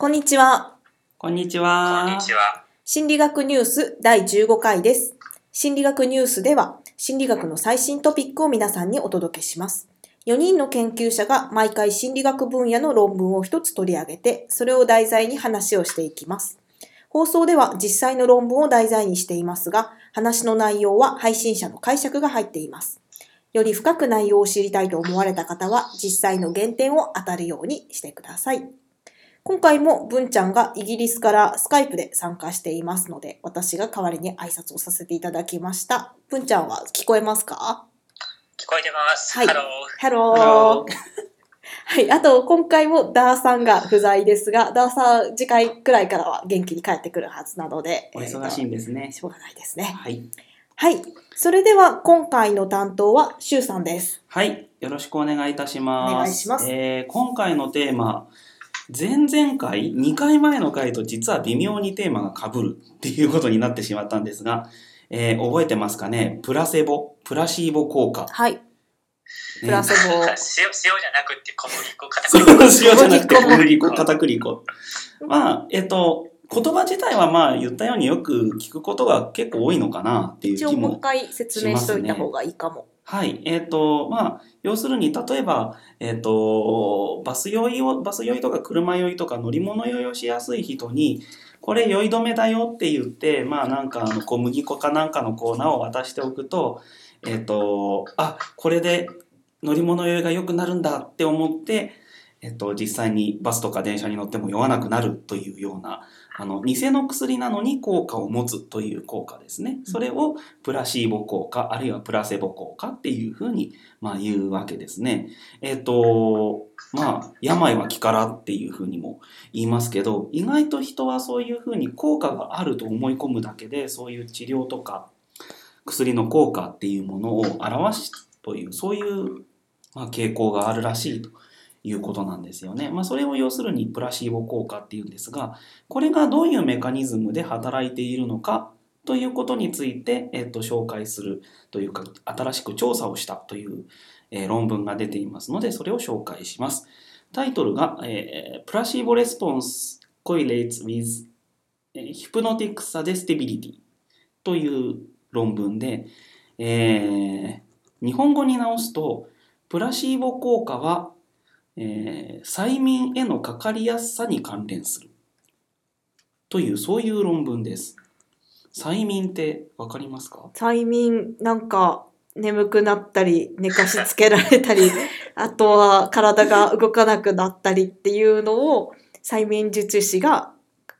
こんにちは。こんにちこは。んにちは。心理学ニュース第15回です。心理学ニュースでは、心理学の最新トピックを皆さんにお届けします。4人の研究者が毎回心理学分野の論文を一つ取り上げて、それを題材に話をしていきます。放送では実際の論文を題材にしていますが、話の内容は配信者の解釈が入っています。より深く内容を知りたいと思われた方は、実際の原点を当たるようにしてください。今回も文ちゃんがイギリスからスカイプで参加していますので、私が代わりに挨拶をさせていただきました。文ちゃんは聞こえますか？聞こえてます。はいハロー。ハロー。はい。あと、今回もダーさんが不在ですが、ダーさん次回くらいからは元気に帰ってくるはずなので、お忙しいんですねえーと。しょうがないですね。はい。はい。それでは、今回の担当は、シュウさんです。はい。よろしくお願いいたします。お願いしますえー今回のテーマ、前々回、2回前の回と実は微妙にテーマが被るっていうことになってしまったんですが、えー覚えてますかね？プラセボ、プラシーボ効果。はい。ねプラセボ。塩塩じゃなくて小麦粉片 そう栗粉。塩じゃなくて小麦粉片栗粉。まあ、えっと、言葉自体はまあ言ったようによく聞くことが結構多いのかなっていう気一応もう一も回説明しといた方がいいかも。はい。えっ、と、まあ、要するに、例えば、えっ、と、バス酔いを、バス酔いとか車酔いとか乗り物酔いをしやすい人に、これ酔い止めだよって言って、まあなんかあの小麦粉かなんかのコーナーを渡しておくと、えっ、と、あ、これで乗り物酔いが良くなるんだって思って、えっ、と、実際にバスとか電車に乗っても酔わなくなるというような、あの、偽の薬なのに効果を持つという効果ですね。それをプラシーボ効果、あるいはプラセボ効果っていうふうに、まあ、言うわけですね。えっ、と、まあ、病は気からっていうふうにも言いますけど、意外と人はそういうふうに効果があると思い込むだけで、そういう治療とか薬の効果っていうものを表すという、そういう、まあ、傾向があるらしいと。いうことなんですよね。まあ、それを要するにプラシーボ効果っていうんですが、これがどういうメカニズムで働いているのかということについて、えっと、紹介するというか、新しく調査をしたという、えー論文が出ていますので、それを紹介します。タイトルが、えー、Placebo Response Correlates with えー Hypnotic Suggestibility という論文で、えー日本語に直すと、プラシーボ効果は、えー催眠へのかかりやすさに関連する。という、そういう論文です。催眠ってわかりますか？催眠なんか眠くなったり寝かしつけられたり あとは体が動かなくなったりっていうのを催眠術師が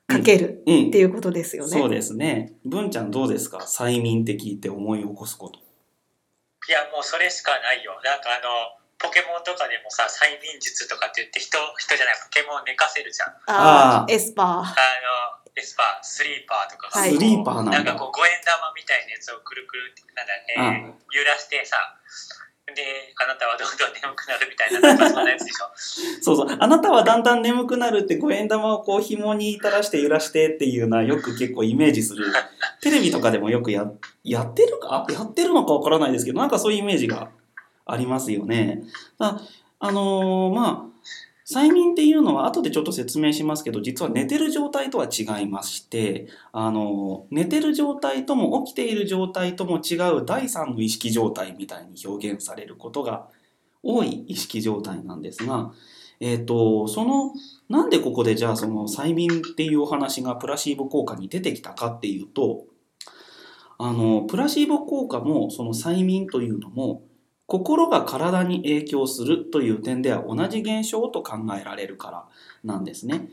かけるうんっていうことですよね。そうですね。文ちゃんどうですか？催眠って聞いて思い起こすこと。いや、もうそれしかないよ。なんかあの、ポケモンとかでもさ、催眠術とかって言って人、人じゃない、ポケモンを寝かせるじゃん。ああーーエスパあの、エスパー、スリーパーとかがはいスリーパーなんだ。なんかこう、五円玉みたいなやつをくるくるって、なんだ、えー揺らしてさ、で、あなたはどんどん眠くなるみたいな、なんかそんなやつでしょ。そうそう。あなたはだんだん眠くなるって五円玉をこう紐に垂らして揺らしてっていうのはよく結構イメージする。テレビとかでもよくややってるか？やってるのかわからないですけど、なんかそういうイメージがありますよね。だあのーまあ、催眠っていうのは後でちょっと説明しますけど、実は寝てる状態とは違いまして、あの寝てる状態とも起きている状態とも違う第三の意識状態みたいに表現されることが多い意識状態なんですが、えっ、と、その、なんでここでじゃあその催眠っていうお話がプラシーボ効果に出てきたかっていうと、あの、プラシーボ効果もその催眠というのも、心が体に影響するという点では同じ現象と考えられるからなんですね。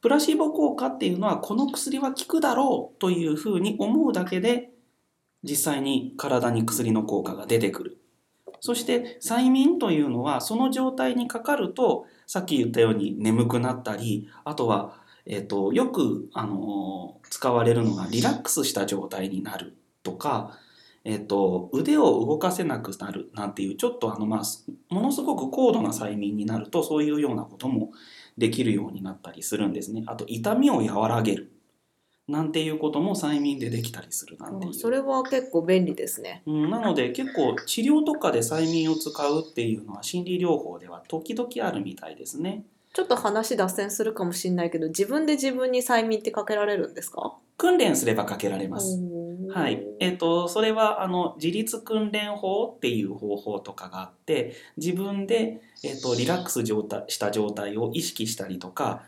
プラシーボ効果っていうのはこの薬は効くだろうというふうに思うだけで実際に体に薬の効果が出てくる。そして催眠というのはその状態にかかるとさっき言ったように眠くなったりあとは、えー、とよく、あのー使われるのがリラックスした状態になるとか、えー、と腕を動かせなくなるなんていうちょっとあの、まあ、ものすごく高度な催眠になるとそういうようなこともできるようになったりするんですね。あと痛みを和らげるなんていうことも催眠でできたりするなんていう。それは結構便利ですね。うん、なので結構治療とかで催眠を使うっていうのは心理療法では時々あるみたいですね。ちょっと話脱線するかもしれないけど、自分で自分に催眠ってかけられるんですか？訓練すればかけられます。はい。えっ、と、それは、あの、自律訓練法っていう方法とかがあって、自分で、えっ、と、リラックス状態した状態を意識したりとか、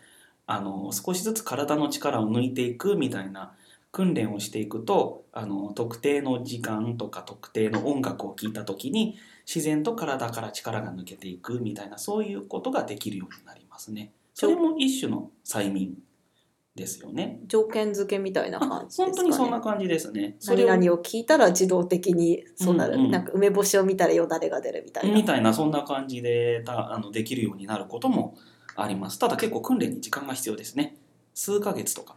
あの、少しずつ体の力を抜いていくみたいな訓練をしていくと、あの、特定の時間とか特定の音楽を聴いた時に、自然と体から力が抜けていくみたいな、そういうことができるようになりますね。それも一種の催眠ですよね。条件付けみたいなあ感じですかね。本当にそんな感じですね。それを何々を聞いたら自動的にそうなる、うんうんなんか梅干しを見たらよだれが出るみたいな。みたいなそんな感じでたあのできるようになることもありますただ結構訓練に時間が必要ですね数ヶ月とか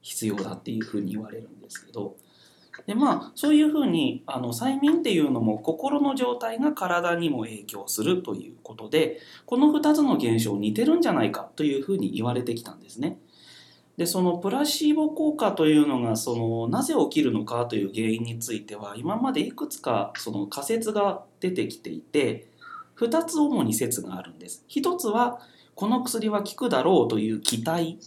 必要だっていうふうに言われるんですけどでまあそういうふうにあの催眠っていうのも心の状態が体にも影響するということでこの2つの現象似てるんじゃないかというふうに言われてきたんですね。でそのプラシーボ効果というのがそのなぜ起きるのかという原因については今までいくつかその仮説が出てきていて2つ主に説があるんです。一つはこの薬は効くだろうという期待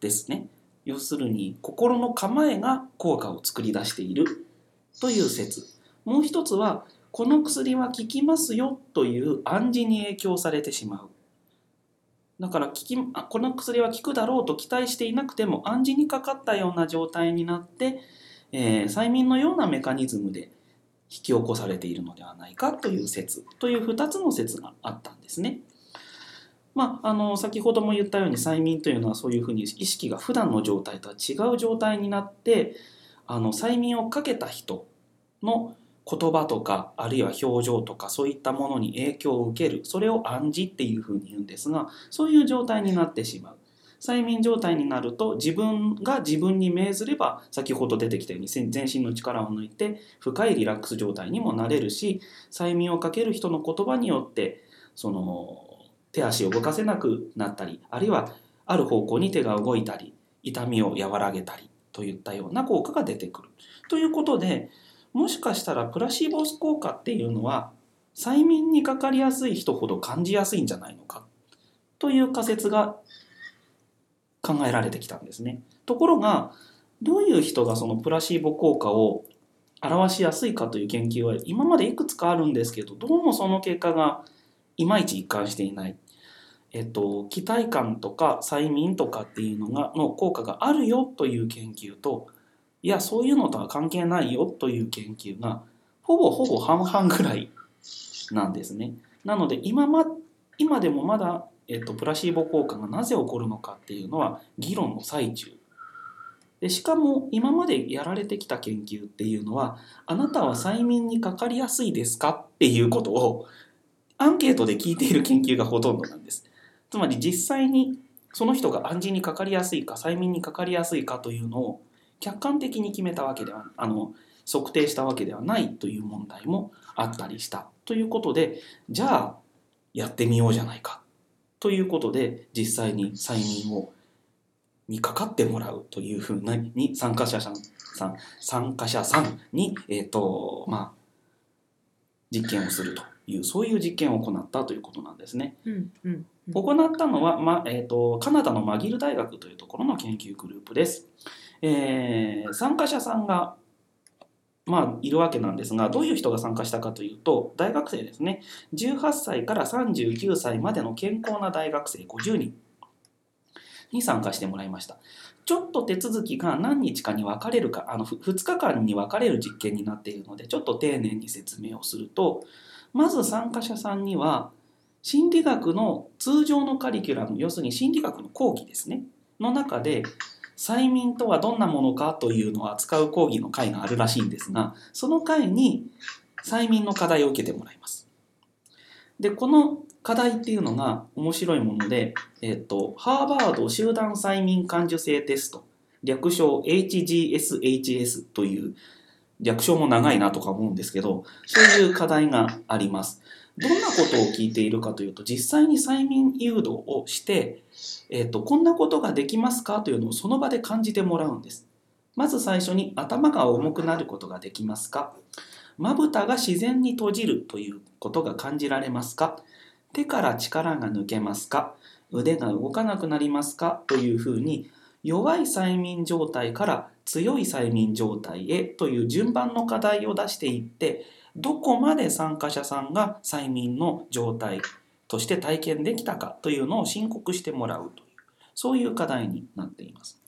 ですね。要するに心の構えが効果を作り出しているという説。もう一つはこの薬は効きますよという暗示に影響されてしまう。だから効きあこの薬は効くだろうと期待していなくても暗示にかかったような状態になって、えー催眠のようなメカニズムで引き起こされているのではないかという説という2つの説があったんですね。まあ、あの先ほども言ったように催眠というのはそういうふうに意識が普段の状態とは違う状態になってあの催眠をかけた人の言葉とかあるいは表情とかそういったものに影響を受けるそれを暗示っていうふうに言うんですがそういう状態になってしまう。催眠状態になると自分が自分に命ずれば先ほど出てきたように全身の力を抜いて深いリラックス状態にもなれるし催眠をかける人の言葉によってその手足を動かせなくなったりあるいはある方向に手が動いたり痛みを和らげたりといったような効果が出てくる。ということでもしかしたらプラシーボ効果っていうのは催眠にかかりやすい人ほど感じやすいんじゃないのかという仮説が考えられてきたんですね。ところがどういう人がそのプラシーボ効果を表しやすいかという研究は今までいくつかあるんですけどどうもその結果がいまいち一貫していない。えっと、期待感とか催眠とかっていうのがの効果があるよという研究といやそういうのとは関係ないよという研究がほぼほぼ半々ぐらいなんですね。なので今ま今でもまだ、えっと、プラシーボ効果がなぜ起こるのかっていうのは議論の最中でしかも今までやられてきた研究っていうのはあなたは催眠にかかりやすいですかっていうことをアンケートで聞いている研究がほとんどなんです。つまり実際にその人が暗示にかかりやすいか催眠にかかりやすいかというのを客観的に決めたわけではあの測定したわけではないという問題もあったりしたということでじゃあやってみようじゃないかということで実際に催眠をにかかってもらうというふうなに参加者さんさん参加者さんに、えーとまあ、実験をするというそういう実験を行ったということなんですね。うんうんうん行ったのは、まえー、とカナダのマギル大学というところの研究グループです。えー参加者さんが、まあ、いるわけなんですがどういう人が参加したかというと大学生ですね18歳から39歳までの健康な大学生50人に参加してもらいました。ちょっと手続きが何日かに分かれるかあの2日間に分かれる実験になっているのでちょっと丁寧に説明をするとまず参加者さんには心理学の通常のカリキュラム要するに心理学の講義ですねの中で催眠とはどんなものかというのを扱う講義の会があるらしいんですがその会に催眠の課題を受けてもらいます。でこの課題っていうのが面白いもので、えっとハーバード集団催眠感受性テスト略称 HGSHS という略称も長いなとか思うんですけどそういう課題があります。どんなことを聞いているかというと実際に催眠誘導をして、えっとこんなことができますかというのをその場で感じてもらうんです。まず最初に頭が重くなることができますか。まぶたが自然に閉じるということが感じられますか。手から力が抜けますか。腕が動かなくなりますか。というふうに弱い催眠状態から強い催眠状態へという順番の課題を出していってどこまで参加者さんが催眠の状態として体験できたかというのを申告してもらうというそういう課題になっています。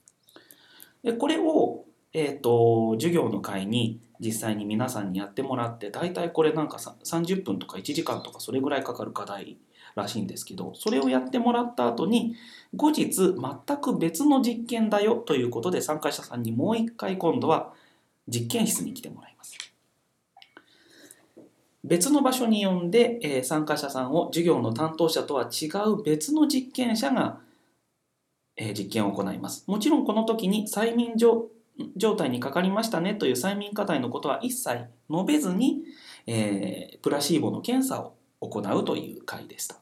でこれを、えーと、授業の会に実際に皆さんにやってもらって大体これなんか30分とか1時間とかそれぐらいかかる課題らしいんですけどそれをやってもらった後に後日全く別の実験だよということで参加者さんにもう一回今度は実験室に来てもらいます別の場所に呼んで、えー、参加者さんを授業の担当者とは違う別の実験者が、えー、実験を行いますもちろんこの時に催眠状態にかかりましたねという催眠課題のことは一切述べずに、えー、プラシーボの検査を行うという回でした。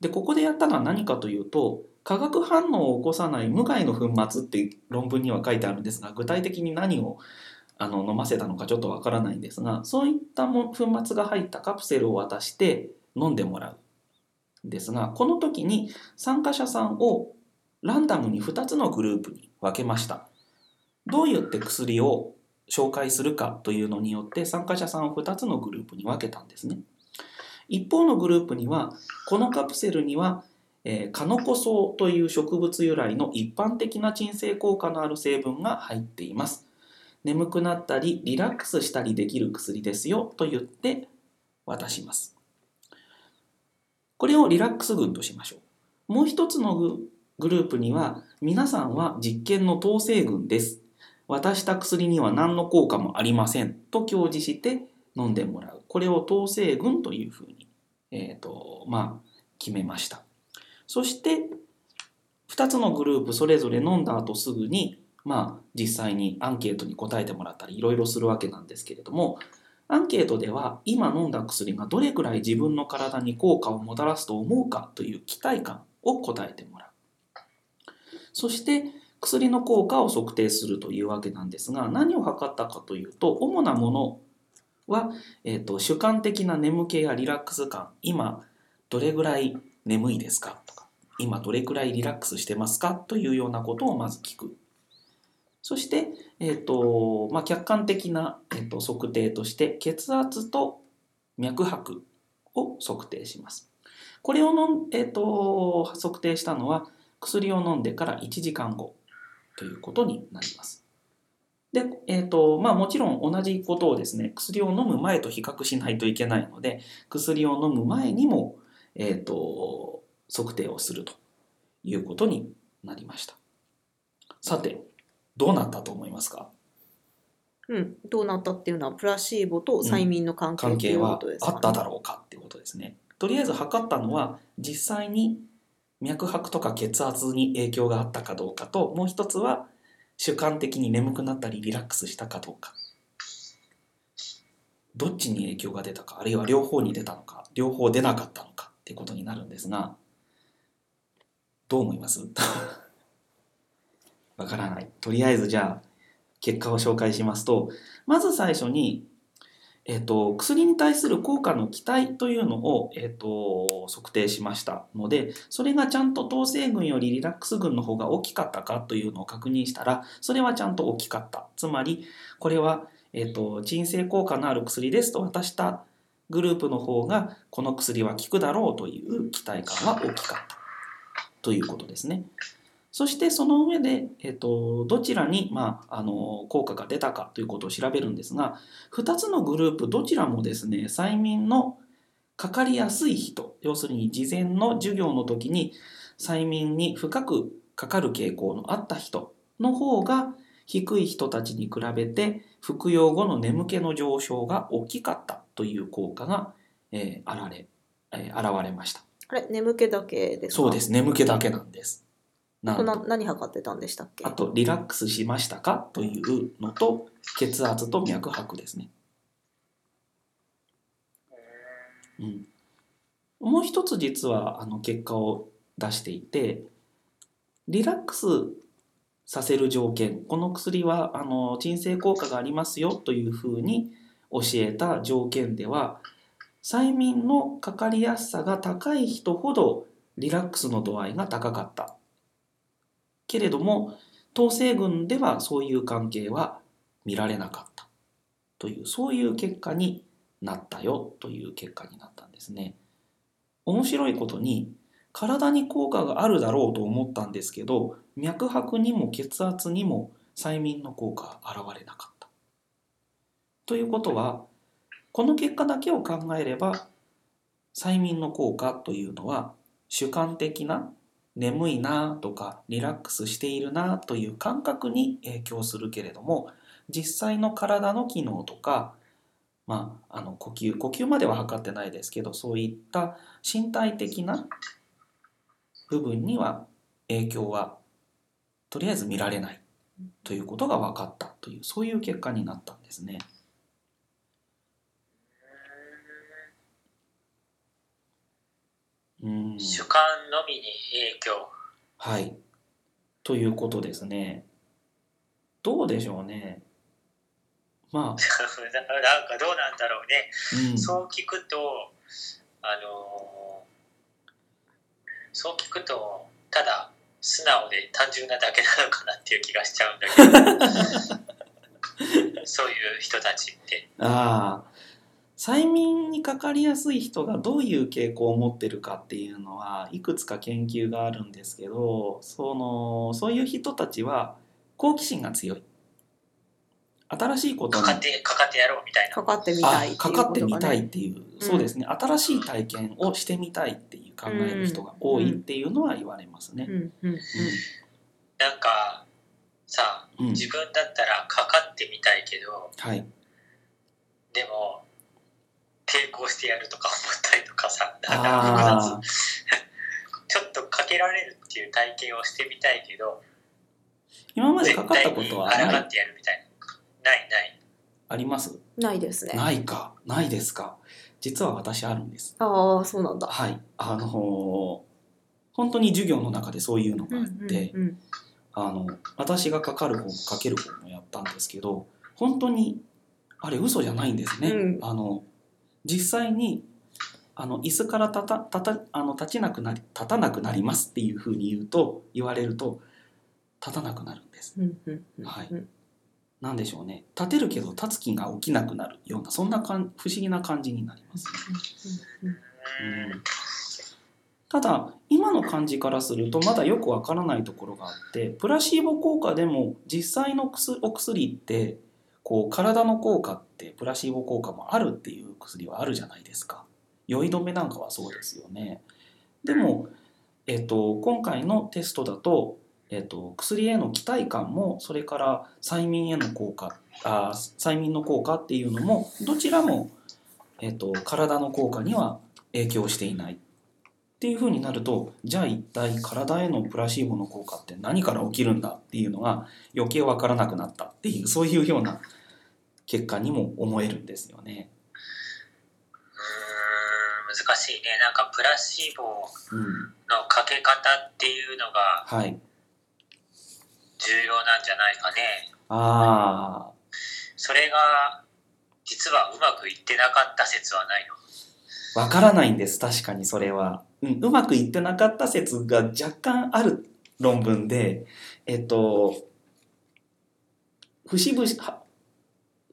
で、ここでやったのは何かというと、化学反応を起こさない無害の粉末って論文には書いてあるんですが、具体的に何をあの飲ませたのかちょっとわからないんですが、そういったも粉末が入ったカプセルを渡して飲んでもらうんですが、この時に参加者さんをランダムに2つのグループに分けました。どうやって薬を紹介するかというのによって参加者さんを2つのグループに分けたんですね。一方のグループにはこのカプセルにはえー、カノコソウという植物由来の一般的な鎮静効果のある成分が入っています。眠くなったりリラックスしたりできる薬ですよと言って渡します。これをリラックス群としましょう。もう一つのグループには皆さんは実験の統制群です。渡した薬には何の効果もありませんと表示して飲んでもらう。これを統制群というふうに、えーとまあ、決めました。そして2つのグループそれぞれ飲んだ後すぐに、まあ、実際にアンケートに答えてもらったりいろいろするわけなんですけれどもアンケートでは今飲んだ薬がどれくらい自分の体に効果をもたらすと思うかという期待感を答えてもらう。そして薬の効果を測定するというわけなんですが何を測ったかというと主なものは、えーと、主観的な眠気やリラックス感今どれぐらい眠いですかとか今どれくらいリラックスしてますかというようなことをまず聞くそして、えーとまあ、客観的な、えーと、測定として血圧と脈拍を測定しますこれをの、えーと測定したのは薬を飲んでから1時間後ということになりますで、えっ、ー、と、まあもちろん同じことをですね、薬を飲む前と比較しないといけないので、薬を飲む前にも、えっ、ー、と、測定をするということになりました。さて、どうなったと思いますか？うん、どうなったっていうのはプラシーボと催眠の関係、うん、関係はあっただろうかっていうことですね。とりあえず測ったのは実際に脈拍とか血圧に影響があったかどうかともう一つは主観的に眠くなったりリラックスしたかどうか。どっちに影響が出たかあるいは両方に出たのか両方出なかったのかっていうことになるんですがどう思います？わからない。とりあえずじゃあ結果を紹介しますとまず最初にえっと、薬に対する効果の期待というのを、えっと、測定しました。のでそれがちゃんと統制群よりリラックス群の方が大きかったかというのを確認したらそれはちゃんと大きかった。つまりこれは、えっと、鎮静効果のある薬ですと渡したグループの方がこの薬は効くだろうという期待感は大きかった。ということですね。そしてその上で、えっと、どちらに、まあ、あの効果が出たかということを調べるんですが2つのグループどちらもですね催眠のかかりやすい人要するに事前の授業の時に催眠に深くかかる傾向のあった人の方が低い人たちに比べて服用後の眠気の上昇が大きかったという効果が、えー、現れ、えー、現れました。あれ眠気だけですそうです眠気だけなんです。なな何測ってたんでしたっけ？あとリラックスしましたか？というのと血圧と脈拍ですね、うん、もう一つ実はあの結果を出していてリラックスさせる条件。この薬はあの鎮静効果がありますよというふうに教えた条件では催眠のかかりやすさが高い人ほどリラックスの度合いが高かった。けれども、統制群ではそういう関係は見られなかった。という、そういう結果になったよという結果になったんですね。面白いことに、体に効果があるだろうと思ったんですけど、脈拍にも血圧にも催眠の効果が現れなかった。ということは、この結果だけを考えれば催眠の効果というのは主観的な眠いなとかリラックスしているなという感覚に影響するけれども実際の体の機能とか、まあ、あの呼吸呼吸までは測ってないですけどそういった身体的な部分には影響はとりあえず見られないということが分かったというそういう結果になったんですね。うん主観のみに影響。はい。ということですね。どうでしょうね。ま なんかどうなんだろうね。あ、うん、そう聞くと、あのーそう聞くと、ただ素直で単純なだけなのかなっていう気がしちゃうんだけど、そういう人たちって。ああ、催眠にかかりやすい人がどういう傾向を持ってるかっていうのはいくつか研究があるんですけど、そのそういう人たちは好奇心が強い。新しいことにかかって、かかってやろうみたいな。かかってみたいっていうあかかってみたいっていう、んそうですね新しい体験をしてみたいっていう考える人が多いっていうのは言われますね。なんか、さ、うんうん自分だったらかかってみたいけど、はい、でも、抵抗してやるとか思ったりとかさ、なんあか複雑。ちょっとかけられるっていう体験をしてみたいけど、今までか絶かったことはない？ってやるみたいな。ないない。あります？ないですね。ないかないですか？実は私あるんです。ああ、そうなんだ。はいあのー本当に授業の中でそういうのがあって、うんうんあの私がかかる方もかける方もやったんですけど本当にあれ嘘じゃないんですね。うんあの実際にあの椅子から立た立たあの立ちなくなり立たなくなりますっていうふうに言うと言われると立たなくなるんです。はいうんなんでしょうね。立てるけど立つ気が起きなくなるようなそんなかん不思議な感じになります。うんただ今の感じからするとまだよくわからないところがあってプラシーボ効果でも実際の薬お薬ってこう体の効果ってプラシーボ効果もあるっていう薬はあるじゃないですか。酔い止めなんかはそうですよね。でも、えっと、今回のテストだと、えっと、薬への期待感もそれから催眠への効果あ催眠の効果っていうのもどちらも、えっと、体の効果には影響していない。っていうふうになるとじゃあ一体体へのプラシーボの効果って何から起きるんだっていうのが余計わからなくなったっていうそういうような結果にも思えるんですよね。うーん難しいね。なんかプラシーボうん、のかけ方っていうのがはい。重要なんじゃないかね。あそれが実はうまくいってなかった説はないの。あ、わからないんです。確かにそれは。うん、うまくいってなかった説が若干ある論文で、えっと、節々、は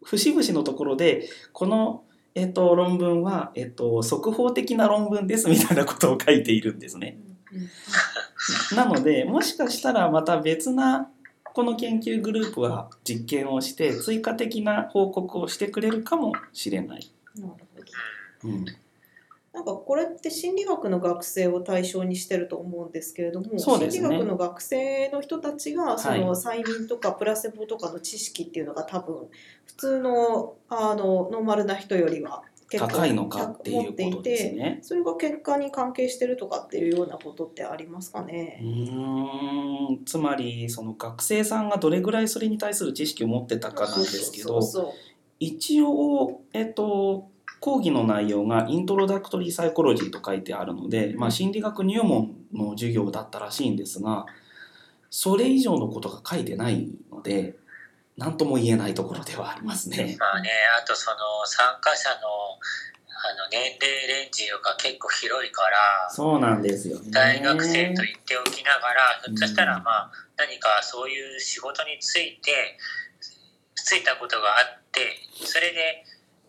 節々のところで、この、えっと、論文は、えっと、速報的な論文ですみたいなことを書いているんですね。なので、もしかしたらまた別なこの研究グループは実験をして追加的な報告をしてくれるかもしれない。なるほど。うん、なんかこれって心理学の学生を対象にしてると思うんですけれども、ね心理学の学生の人たちがそはいの催眠とかプラセボとかの知識っていうのが多分普通のあのノーマルな人よりは結構高いのかっていう持っていことですてね。それが結果に関係してるとかっていうようなことってありますかうね。ーんつまりその学生さんがどれぐらいそれに対する知識を持ってたかなんですけど一応、えっと、講義の内容がイントロダクトリーサイコロジーと書いてあるので、まあ、心理学入門の授業だったらしいんですがそれ以上のことが書いてないので何とも言えないところではありますね。まあね、あとその参加者のの年齢レンジが結構広いからそうなんですよね。大学生と言っておきながらひょっとしたらまあ何かそういう仕事についてついたことがあってそれで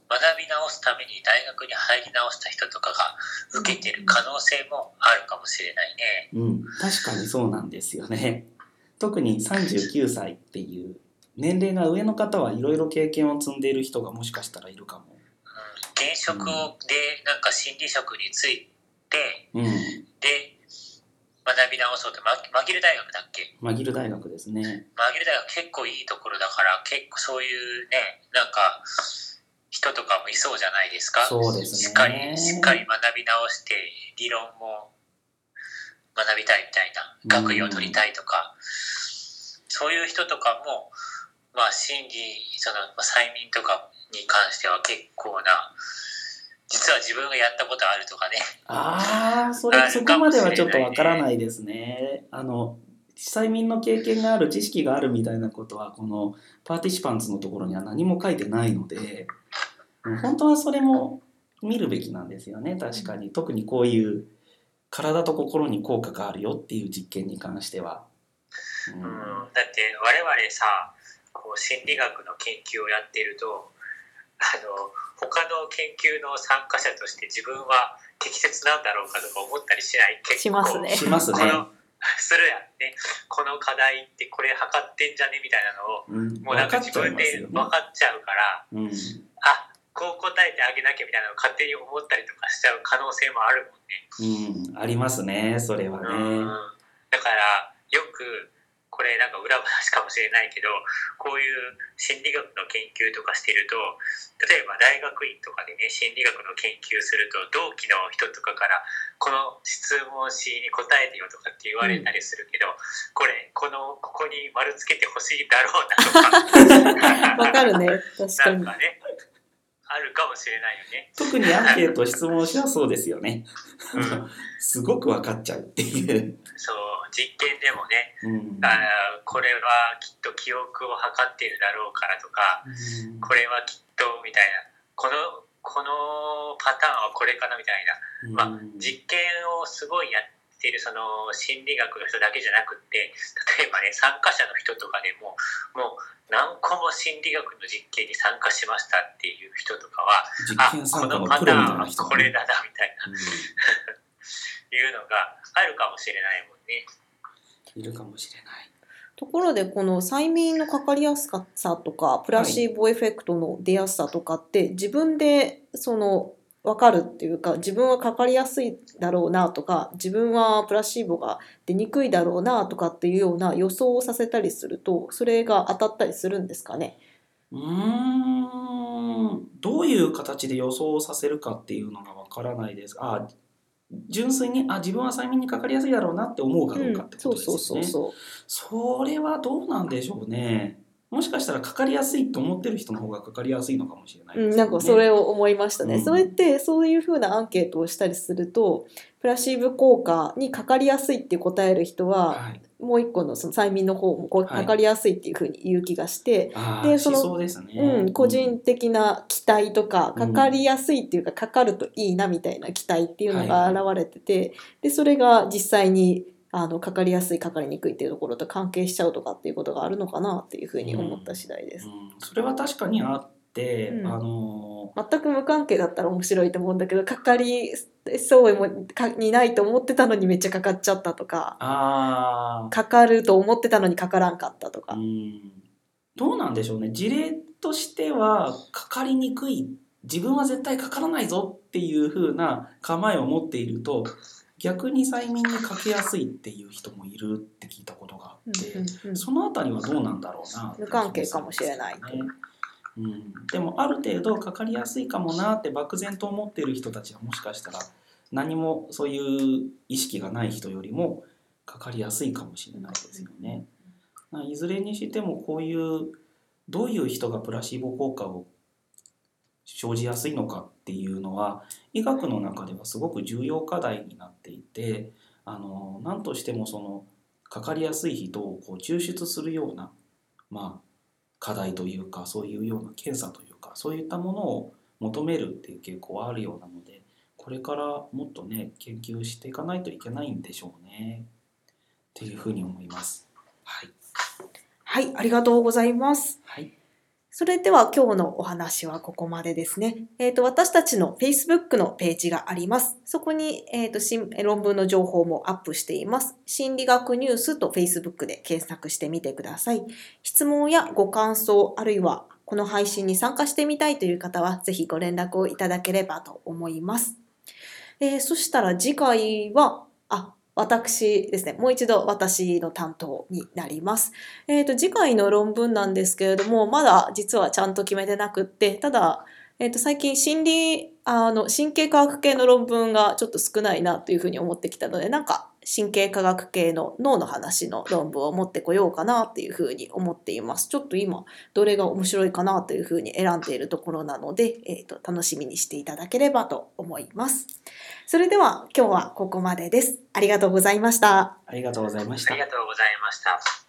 学び直すために大学に入り直した人とかが受けてる可能性もあるかもしれないね。うん、確かにそうなんですよね。特に39歳っていう年齢が上の方はいろいろ経験を積んでいる人がもしかしたらいるかも。うん現職でなんか心理職についてうん、で学び直そうとママギル大学だっけ？マギル大学ですね。マギル大学結構いいところだから結構そういうねなんか人とかもいそうじゃないですか。そうですね。しっかりしっかり学び直して理論も学びたいみたいな学位を取りたいとか、そういう人とかもまあ心理そのまあ催眠とかに関しては結構な実は自分がやったことあるとかね。ああ、それ そこまではちょっとわからないですね。あの催眠の経験がある知識があるみたいなことはこのパーティシパンツのところには何も書いてないのでうん本当はそれも見るべきなんですよね確かに。特にこういう体と心に効果があるよっていう実験に関しては。うん。うん、だって我々さこう心理学の研究をやっているとあの他の研究の参加者として自分は適切なんだろうかとか思ったりしない。結構しますね。しますね。このするやんね。この課題ってこれ測ってんじゃねみたいなのをうん、もうなんか自分で。分かっちゃうからうん。あこう答えてあげなきゃみたいなのを勝手に思ったりとかしちゃう可能性もあるもんね。うん、ありますねそれはうんね。だからよくこれなんか裏話かもしれないけどこういう心理学の研究とかしてると例えば大学院とかでね心理学の研究すると同期の人とかからこの質問紙に答えてよとかって言われたりするけど、これこのここに丸つけてほしいだろうなとか わかるね。確かに。なんかねあるかもしれないよね。特にアンケート質問しはそうですよね。うんすごく分かっちゃうっていう。そう実験でもねうんあーこれはきっと記憶を測っているだろうからとかこれはきっとみたいなこのこのパターンはこれかなみたいな、まあうん実験をすごいやってるその心理学の人だけじゃなくって例えばね参加者の人とかでももう何個も心理学の実験に参加しましたっていう人とかはあ実験参この加のプロみたいパターンはな人これだなみたいなう いうのがあるかもしれないもんね。んいるかもしれない。ところでこの催眠のかかりやすさとかプラシーボエフェクトの出やすさとかって自分でその分かるっていうか自分はかかりやすいだろうなとか自分はプラシーボが出にくいだろうなとかっていうような予想をさせたりするとそれが当たったりするんですかね？うーんどういう形で予想させるかっていうのがわからないです。あ純粋にあ自分は催眠にかかりやすいだろうなって思うかどうかってこそうとですよね。そうそうそそれはどうなんでしょうね。もしかしたらかかりやすいと思ってる人の方がかかりやすいのかもしれないでう。うん。なんかそれを思いましたね。うんそれってそういうふうなアンケートをしたりするとプラシーボ効果にかかりやすいって答える人ははい。もう一個のその催眠の方もこうはいかかりやすいっていうふうに言う気がして、ああ、でそのね。うん、個人的な期待とかうんかかりやすいっていうかかかるといいなみたいな期待っていうのはいが現れてて、でそれが実際にあのかかりやすいかかりにくいっていうところと関係しちゃうとかっていうことがあるのかなっていうふうに思った次第です。うん、それは確かにあって、うん。あの全く無関係だったら面白いと思うんだけどかかりそうもかにないと思ってたのにめっちゃかかっちゃったとかああかかると思ってたのにかからんかったとか。うん。どうなんでしょうね。事例としてはかかりにくい。自分は絶対かからないぞっていう風な構えを持っていると逆に催眠にかけやすいっていう人もいるって聞いたことがあって、うんうんうん。そのあたりはどうなんだろうなっていう気が無関係かもしれないう。ん、でもある程度かかりやすいかもなって漠然と思っている人たちはもしかしたら何もそういう意識がない人よりもかかりやすいかもしれないですよね。まあいずれにしてもこういうどういう人がプラシーボ効果を生じやすいのかっていうのは医学の中ではすごく重要課題になっていてあの何としてもそのかかりやすい人をこう抽出するような、まあ、課題というかそういうような検査というかそういったものを求めるっていう傾向はあるようなのでこれからもっとね研究していかないといけないんでしょうねっていうふうに思います。はい、はい、ありがとうございます。はいそれでは今日のお話はここまでですね。えっ、と、私たちの Facebook のページがあります。そこに、えっ、と、新論文の情報もアップしています。心理学ニュースと Facebook で検索してみてください。質問やご感想、あるいはこの配信に参加してみたいという方は、ぜひご連絡をいただければと思います。えーそしたら次回は、あ、私ですね。もう一度私の担当になります。えっ、と、次回の論文なんですけれども、まだ実はちゃんと決めてなくって、ただ、えっ、と、最近心理、あの、神経科学系の論文がちょっと少ないなというふうに思ってきたので、なんか、神経科学系の脳の話の論文を持ってこようかなっていうふうに思っています。ちょっと今、どれが面白いかなというふうに選んでいるところなので、えっ、と、楽しみにしていただければと思います。それでは、今日はここまでです。ありがとうございました。ありがとうございましたあり。がとうございました。